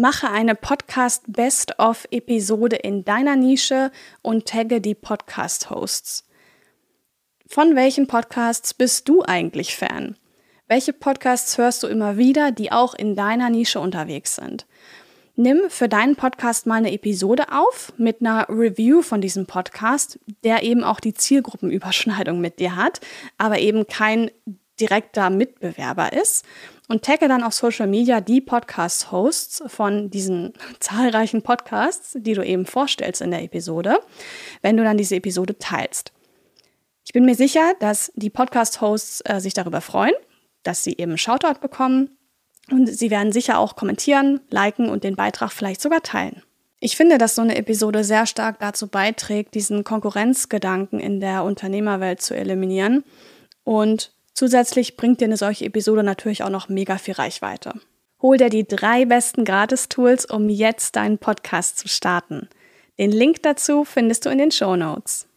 Mache eine Podcast Best-of-Episode in deiner Nische und tagge die Podcast-Hosts. Von welchen Podcasts bist du eigentlich Fan? Welche Podcasts hörst du immer wieder, die auch in deiner Nische unterwegs sind? Nimm für deinen Podcast mal eine Episode auf mit einer Review von diesem Podcast, der eben auch die Zielgruppenüberschneidung mit dir hat, aber eben kein direkter Mitbewerber ist. Und tagge dann auf Social Media die Podcast-Hosts von diesen zahlreichen Podcasts, die du eben vorstellst in der Episode, wenn du dann diese Episode teilst. Ich bin mir sicher, dass die Podcast-Hosts äh, sich darüber freuen, dass sie eben Shoutout bekommen und sie werden sicher auch kommentieren, liken und den Beitrag vielleicht sogar teilen. Ich finde, dass so eine Episode sehr stark dazu beiträgt, diesen Konkurrenzgedanken in der Unternehmerwelt zu eliminieren. Und zusätzlich bringt dir eine solche Episode natürlich auch noch mega viel Reichweite. Hol dir die drei besten Gratis-Tools, um jetzt deinen Podcast zu starten. Den Link dazu findest du in den Show Notes.